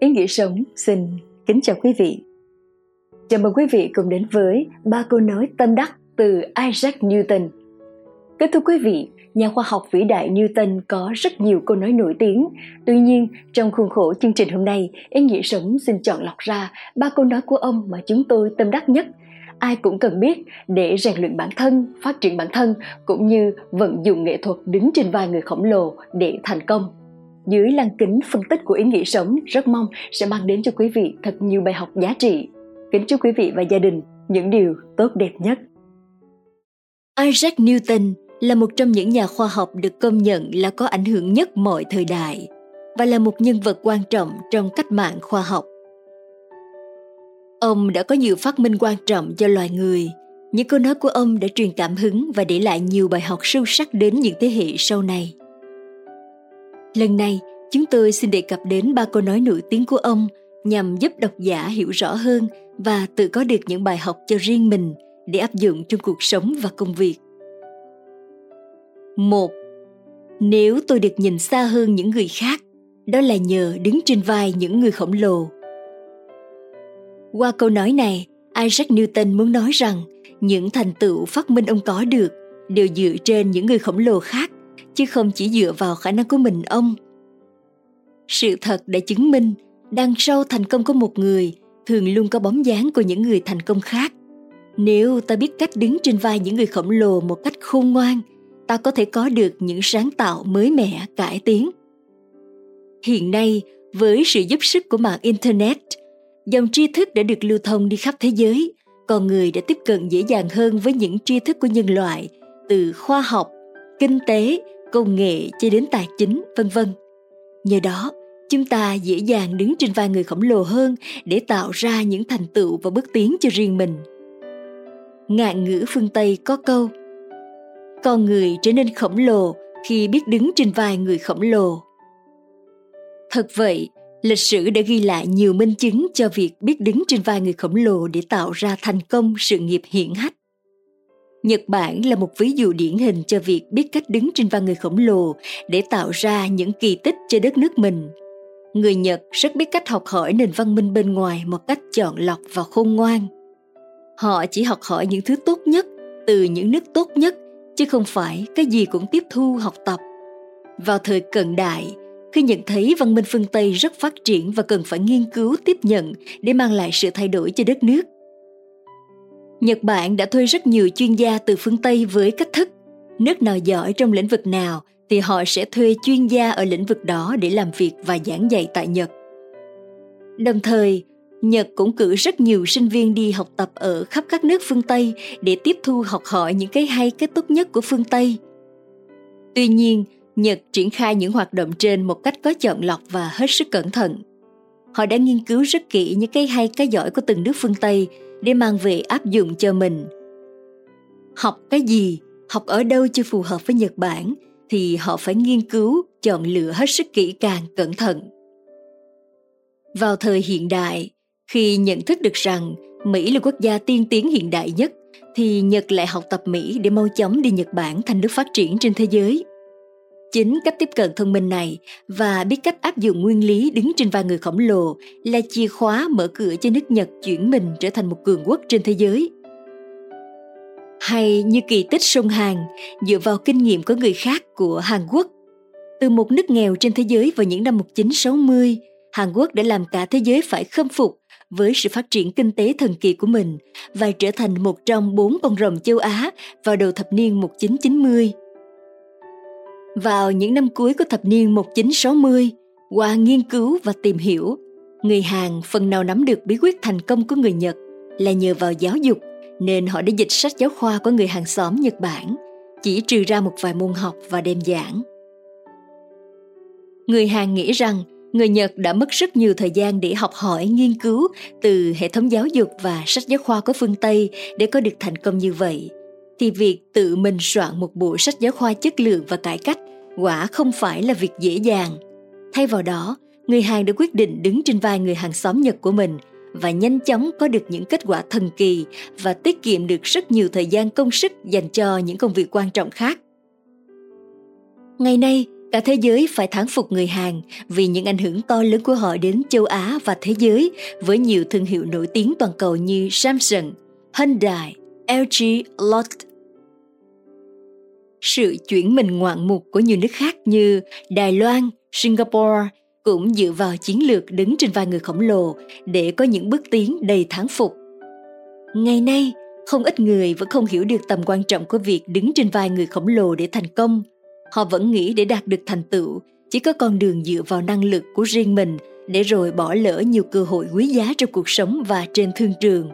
Ý nghĩa sống xin kính chào quý vị. Chào mừng quý vị cùng đến với ba câu nói tâm đắc từ Isaac Newton. Kính thưa quý vị, nhà khoa học vĩ đại Newton có rất nhiều câu nói nổi tiếng. Tuy nhiên, trong khuôn khổ chương trình hôm nay, Ý nghĩa sống xin chọn lọc ra ba câu nói của ông mà chúng tôi tâm đắc nhất ai cũng cần biết để rèn luyện bản thân, phát triển bản thân cũng như vận dụng nghệ thuật đứng trên vai người khổng lồ để thành công dưới lăng kính phân tích của ý nghĩa sống, rất mong sẽ mang đến cho quý vị thật nhiều bài học giá trị. Kính chúc quý vị và gia đình những điều tốt đẹp nhất. Isaac Newton là một trong những nhà khoa học được công nhận là có ảnh hưởng nhất mọi thời đại và là một nhân vật quan trọng trong cách mạng khoa học. Ông đã có nhiều phát minh quan trọng cho loài người. Những câu nói của ông đã truyền cảm hứng và để lại nhiều bài học sâu sắc đến những thế hệ sau này. Lần này, chúng tôi xin đề cập đến ba câu nói nổi tiếng của ông nhằm giúp độc giả hiểu rõ hơn và tự có được những bài học cho riêng mình để áp dụng trong cuộc sống và công việc. Một, Nếu tôi được nhìn xa hơn những người khác, đó là nhờ đứng trên vai những người khổng lồ. Qua câu nói này, Isaac Newton muốn nói rằng những thành tựu phát minh ông có được đều dựa trên những người khổng lồ khác chứ không chỉ dựa vào khả năng của mình, ông. Sự thật đã chứng minh đằng sau thành công của một người thường luôn có bóng dáng của những người thành công khác. Nếu ta biết cách đứng trên vai những người khổng lồ một cách khôn ngoan, ta có thể có được những sáng tạo mới mẻ, cải tiến. Hiện nay, với sự giúp sức của mạng internet, dòng tri thức đã được lưu thông đi khắp thế giới con người đã tiếp cận dễ dàng hơn với những tri thức của nhân loại, từ khoa học kinh tế công nghệ cho đến tài chính, vân vân. Nhờ đó, chúng ta dễ dàng đứng trên vai người khổng lồ hơn để tạo ra những thành tựu và bước tiến cho riêng mình. Ngạn ngữ phương Tây có câu Con người trở nên khổng lồ khi biết đứng trên vai người khổng lồ. Thật vậy, lịch sử đã ghi lại nhiều minh chứng cho việc biết đứng trên vai người khổng lồ để tạo ra thành công sự nghiệp hiển hách. Nhật Bản là một ví dụ điển hình cho việc biết cách đứng trên vai người khổng lồ để tạo ra những kỳ tích cho đất nước mình. Người Nhật rất biết cách học hỏi nền văn minh bên ngoài một cách chọn lọc và khôn ngoan. Họ chỉ học hỏi những thứ tốt nhất từ những nước tốt nhất chứ không phải cái gì cũng tiếp thu học tập. Vào thời cận đại, khi nhận thấy văn minh phương Tây rất phát triển và cần phải nghiên cứu tiếp nhận để mang lại sự thay đổi cho đất nước, Nhật Bản đã thuê rất nhiều chuyên gia từ phương Tây với cách thức nước nào giỏi trong lĩnh vực nào thì họ sẽ thuê chuyên gia ở lĩnh vực đó để làm việc và giảng dạy tại Nhật. Đồng thời, Nhật cũng cử rất nhiều sinh viên đi học tập ở khắp các nước phương Tây để tiếp thu học hỏi những cái hay cái tốt nhất của phương Tây. Tuy nhiên, Nhật triển khai những hoạt động trên một cách có chọn lọc và hết sức cẩn thận. Họ đã nghiên cứu rất kỹ những cái hay, cái giỏi của từng nước phương Tây để mang về áp dụng cho mình. Học cái gì, học ở đâu chưa phù hợp với nhật bản thì họ phải nghiên cứu, chọn lựa hết sức kỹ càng, cẩn thận. Vào thời hiện đại, khi nhận thức được rằng mỹ là quốc gia tiên tiến hiện đại nhất, thì nhật lại học tập mỹ để mau chóng đi nhật bản thành nước phát triển trên thế giới. Chính cách tiếp cận thông minh này và biết cách áp dụng nguyên lý đứng trên vai người khổng lồ là chìa khóa mở cửa cho nước Nhật chuyển mình trở thành một cường quốc trên thế giới. Hay như kỳ tích sông Hàn dựa vào kinh nghiệm của người khác của Hàn Quốc. Từ một nước nghèo trên thế giới vào những năm 1960, Hàn Quốc đã làm cả thế giới phải khâm phục với sự phát triển kinh tế thần kỳ của mình và trở thành một trong bốn con rồng châu Á vào đầu thập niên 1990 vào những năm cuối của thập niên 1960, qua nghiên cứu và tìm hiểu, người Hàn phần nào nắm được bí quyết thành công của người Nhật là nhờ vào giáo dục, nên họ đã dịch sách giáo khoa của người hàng xóm Nhật Bản, chỉ trừ ra một vài môn học và đem giảng. Người Hàn nghĩ rằng người Nhật đã mất rất nhiều thời gian để học hỏi, nghiên cứu từ hệ thống giáo dục và sách giáo khoa của phương Tây để có được thành công như vậy – thì việc tự mình soạn một bộ sách giáo khoa chất lượng và cải cách quả không phải là việc dễ dàng. Thay vào đó, người Hàn đã quyết định đứng trên vai người hàng xóm Nhật của mình và nhanh chóng có được những kết quả thần kỳ và tiết kiệm được rất nhiều thời gian công sức dành cho những công việc quan trọng khác. Ngày nay, Cả thế giới phải thán phục người Hàn vì những ảnh hưởng to lớn của họ đến châu Á và thế giới với nhiều thương hiệu nổi tiếng toàn cầu như Samsung, Hyundai, LG, Lotte. Sự chuyển mình ngoạn mục của nhiều nước khác như Đài Loan, Singapore cũng dựa vào chiến lược đứng trên vai người khổng lồ để có những bước tiến đầy thán phục. Ngày nay, không ít người vẫn không hiểu được tầm quan trọng của việc đứng trên vai người khổng lồ để thành công. Họ vẫn nghĩ để đạt được thành tựu, chỉ có con đường dựa vào năng lực của riêng mình để rồi bỏ lỡ nhiều cơ hội quý giá trong cuộc sống và trên thương trường.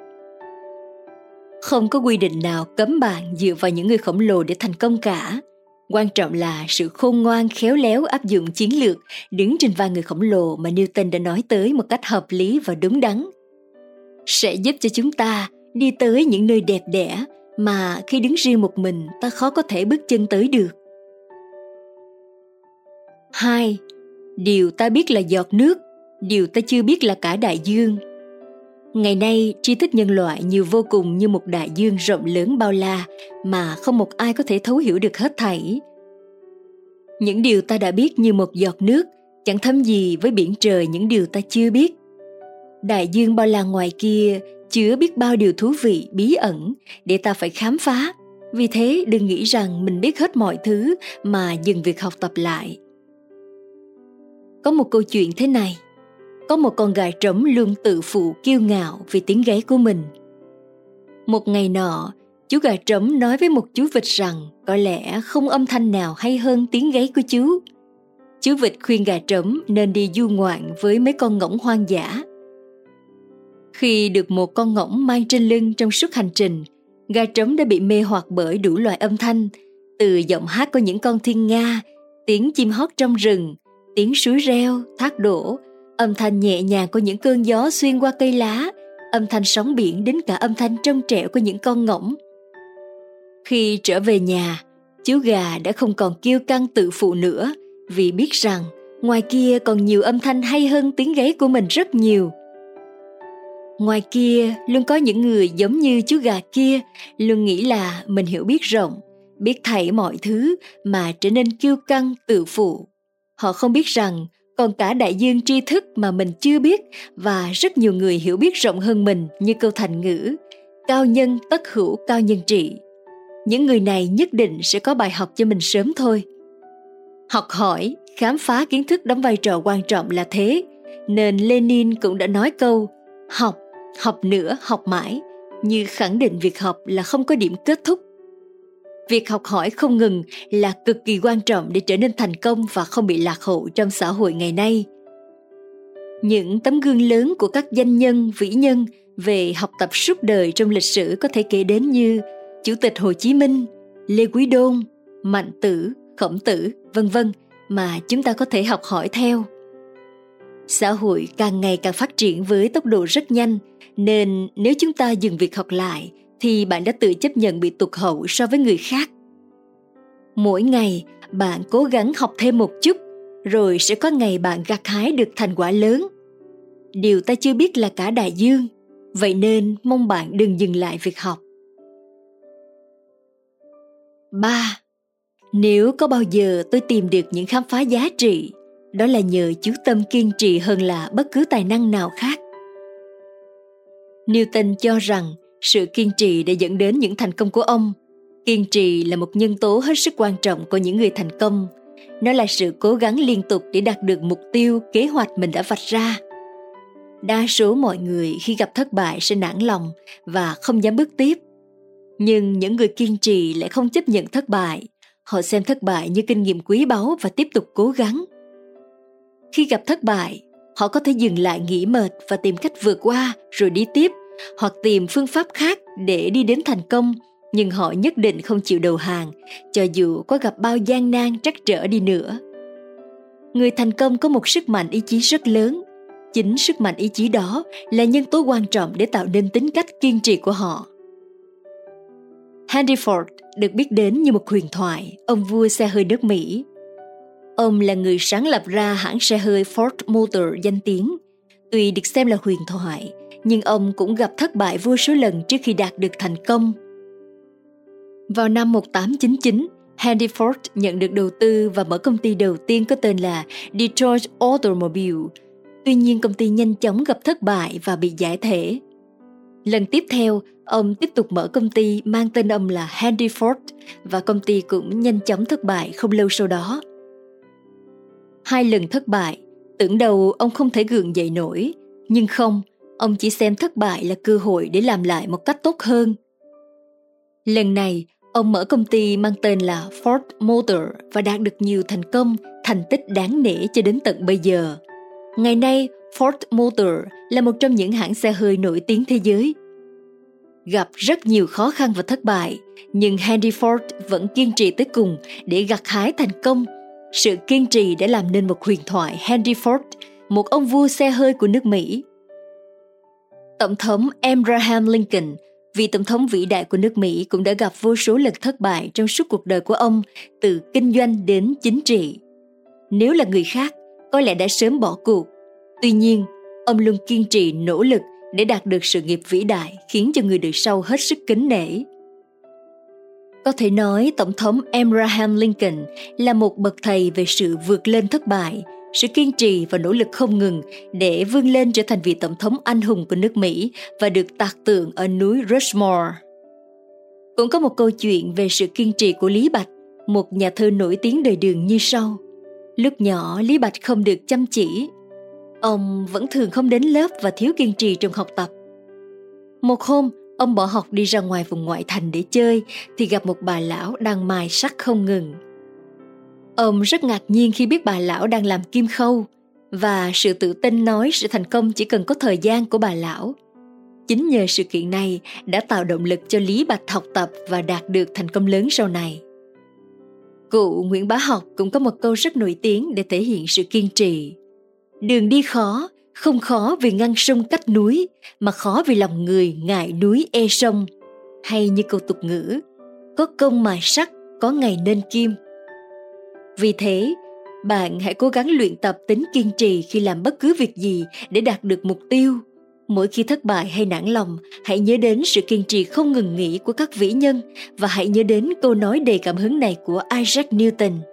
Không có quy định nào cấm bạn dựa vào những người khổng lồ để thành công cả. Quan trọng là sự khôn ngoan khéo léo áp dụng chiến lược đứng trên vai người khổng lồ mà Newton đã nói tới một cách hợp lý và đúng đắn. Sẽ giúp cho chúng ta đi tới những nơi đẹp đẽ mà khi đứng riêng một mình ta khó có thể bước chân tới được. 2. Điều ta biết là giọt nước, điều ta chưa biết là cả đại dương. Ngày nay, tri thức nhân loại nhiều vô cùng như một đại dương rộng lớn bao la mà không một ai có thể thấu hiểu được hết thảy. Những điều ta đã biết như một giọt nước chẳng thấm gì với biển trời những điều ta chưa biết. Đại dương bao la ngoài kia chứa biết bao điều thú vị bí ẩn để ta phải khám phá vì thế đừng nghĩ rằng mình biết hết mọi thứ mà dừng việc học tập lại có một câu chuyện thế này có một con gà trống luôn tự phụ kiêu ngạo vì tiếng gáy của mình. Một ngày nọ chú gà trống nói với một chú vịt rằng có lẽ không âm thanh nào hay hơn tiếng gáy của chú. Chú vịt khuyên gà trống nên đi du ngoạn với mấy con ngỗng hoang dã. Khi được một con ngỗng mang trên lưng trong suốt hành trình, gà trống đã bị mê hoặc bởi đủ loại âm thanh, từ giọng hát của những con thiên nga, tiếng chim hót trong rừng, tiếng suối reo, thác đổ, âm thanh nhẹ nhàng của những cơn gió xuyên qua cây lá, âm thanh sóng biển đến cả âm thanh trong trẻo của những con ngỗng. Khi trở về nhà, chú gà đã không còn kêu căng tự phụ nữa vì biết rằng ngoài kia còn nhiều âm thanh hay hơn tiếng gáy của mình rất nhiều – ngoài kia luôn có những người giống như chú gà kia luôn nghĩ là mình hiểu biết rộng biết thảy mọi thứ mà trở nên kiêu căng tự phụ họ không biết rằng còn cả đại dương tri thức mà mình chưa biết và rất nhiều người hiểu biết rộng hơn mình như câu thành ngữ, cao nhân tất hữu cao nhân trị. Những người này nhất định sẽ có bài học cho mình sớm thôi. Học hỏi, khám phá kiến thức đóng vai trò quan trọng là thế, nên lenin cũng đã nói câu, học học nữa, học mãi. Như khẳng định việc học là không có điểm kết thúc việc học hỏi không ngừng là cực kỳ quan trọng để trở nên thành công và không bị lạc hậu trong xã hội ngày nay. Những tấm gương lớn của các danh nhân, vĩ nhân về học tập suốt đời trong lịch sử có thể kể đến như chủ tịch hồ chí minh, lê quý đôn, mạnh tử, khổng tử, vân vân mà chúng ta có thể học hỏi theo. Xã hội càng ngày càng phát triển với tốc độ rất nhanh, nên nếu chúng ta dừng việc học lại thì bạn đã tự chấp nhận bị tụt hậu so với người khác mỗi ngày bạn cố gắng học thêm một chút rồi sẽ có ngày bạn gặt hái được thành quả lớn điều ta chưa biết là cả đại dương vậy nên mong bạn đừng dừng lại việc học 3. Nếu có bao giờ tôi tìm được những khám phá giá trị, đó là nhờ chú tâm kiên trì hơn là bất cứ tài năng nào khác. Newton cho rằng sự kiên trì đã dẫn đến những thành công của ông. Kiên trì là một nhân tố hết sức quan trọng của những người thành công. Nó là sự cố gắng liên tục để đạt được mục tiêu, kế hoạch mình đã vạch ra. Đa số mọi người khi gặp thất bại sẽ nản lòng và không dám bước tiếp. Nhưng những người kiên trì lại không chấp nhận thất bại. Họ xem thất bại như kinh nghiệm quý báu và tiếp tục cố gắng. Khi gặp thất bại, họ có thể dừng lại nghỉ mệt và tìm cách vượt qua rồi đi tiếp hoặc tìm phương pháp khác để đi đến thành công, nhưng họ nhất định không chịu đầu hàng, cho dù có gặp bao gian nan trắc trở đi nữa. Người thành công có một sức mạnh ý chí rất lớn. Chính sức mạnh ý chí đó là nhân tố quan trọng để tạo nên tính cách kiên trì của họ. Henry ford được biết đến như một huyền thoại, ông vua xe hơi nước mỹ. Ông là người sáng lập ra hãng xe hơi ford motor danh tiếng, tuy được xem là huyền thoại nhưng ông cũng gặp thất bại vô số lần trước khi đạt được thành công. Vào năm 1899, Henry Ford nhận được đầu tư và mở công ty đầu tiên có tên là Detroit Automobile. Tuy nhiên công ty nhanh chóng gặp thất bại và bị giải thể. Lần tiếp theo, ông tiếp tục mở công ty mang tên ông là Henry Ford và công ty cũng nhanh chóng thất bại không lâu sau đó. Hai lần thất bại, tưởng đầu ông không thể gượng dậy nổi, nhưng không, ông chỉ xem thất bại là cơ hội để làm lại một cách tốt hơn. Lần này, ông mở công ty mang tên là Ford Motor và đạt được nhiều thành công, thành tích đáng nể cho đến tận bây giờ. Ngày nay, Ford Motor là một trong những hãng xe hơi nổi tiếng thế giới. Gặp rất nhiều khó khăn và thất bại, nhưng Henry Ford vẫn kiên trì tới cùng để gặt hái thành công. Sự kiên trì đã làm nên một huyền thoại Henry Ford, một ông vua xe hơi của nước Mỹ. Tổng thống Abraham Lincoln, vị tổng thống vĩ đại của nước Mỹ cũng đã gặp vô số lần thất bại trong suốt cuộc đời của ông, từ kinh doanh đến chính trị. Nếu là người khác, có lẽ đã sớm bỏ cuộc. Tuy nhiên, ông luôn kiên trì nỗ lực để đạt được sự nghiệp vĩ đại khiến cho người đời sau hết sức kính nể. Có thể nói Tổng thống Abraham Lincoln là một bậc thầy về sự vượt lên thất bại, sự kiên trì và nỗ lực không ngừng để vươn lên trở thành vị tổng thống anh hùng của nước Mỹ và được tạc tượng ở núi Rushmore. Cũng có một câu chuyện về sự kiên trì của Lý Bạch, một nhà thơ nổi tiếng đời đường như sau. Lúc nhỏ Lý Bạch không được chăm chỉ. Ông vẫn thường không đến lớp và thiếu kiên trì trong học tập. Một hôm, ông bỏ học đi ra ngoài vùng ngoại thành để chơi thì gặp một bà lão đang mài sắt không ngừng. Ông rất ngạc nhiên khi biết bà lão đang làm kim khâu và sự tự tin nói sự thành công chỉ cần có thời gian của bà lão. Chính nhờ sự kiện này đã tạo động lực cho Lý Bạch học tập và đạt được thành công lớn sau này. Cụ Nguyễn Bá Học cũng có một câu rất nổi tiếng để thể hiện sự kiên trì. Đường đi khó, không khó vì ngăn sông cách núi, mà khó vì lòng người ngại núi e sông. Hay như câu tục ngữ, có công mài sắt, có ngày nên kim. Vì thế, bạn hãy cố gắng luyện tập tính kiên trì khi làm bất cứ việc gì để đạt được mục tiêu. Mỗi khi thất bại hay nản lòng, hãy nhớ đến sự kiên trì không ngừng nghỉ của các vĩ nhân và hãy nhớ đến câu nói đầy cảm hứng này của Isaac Newton –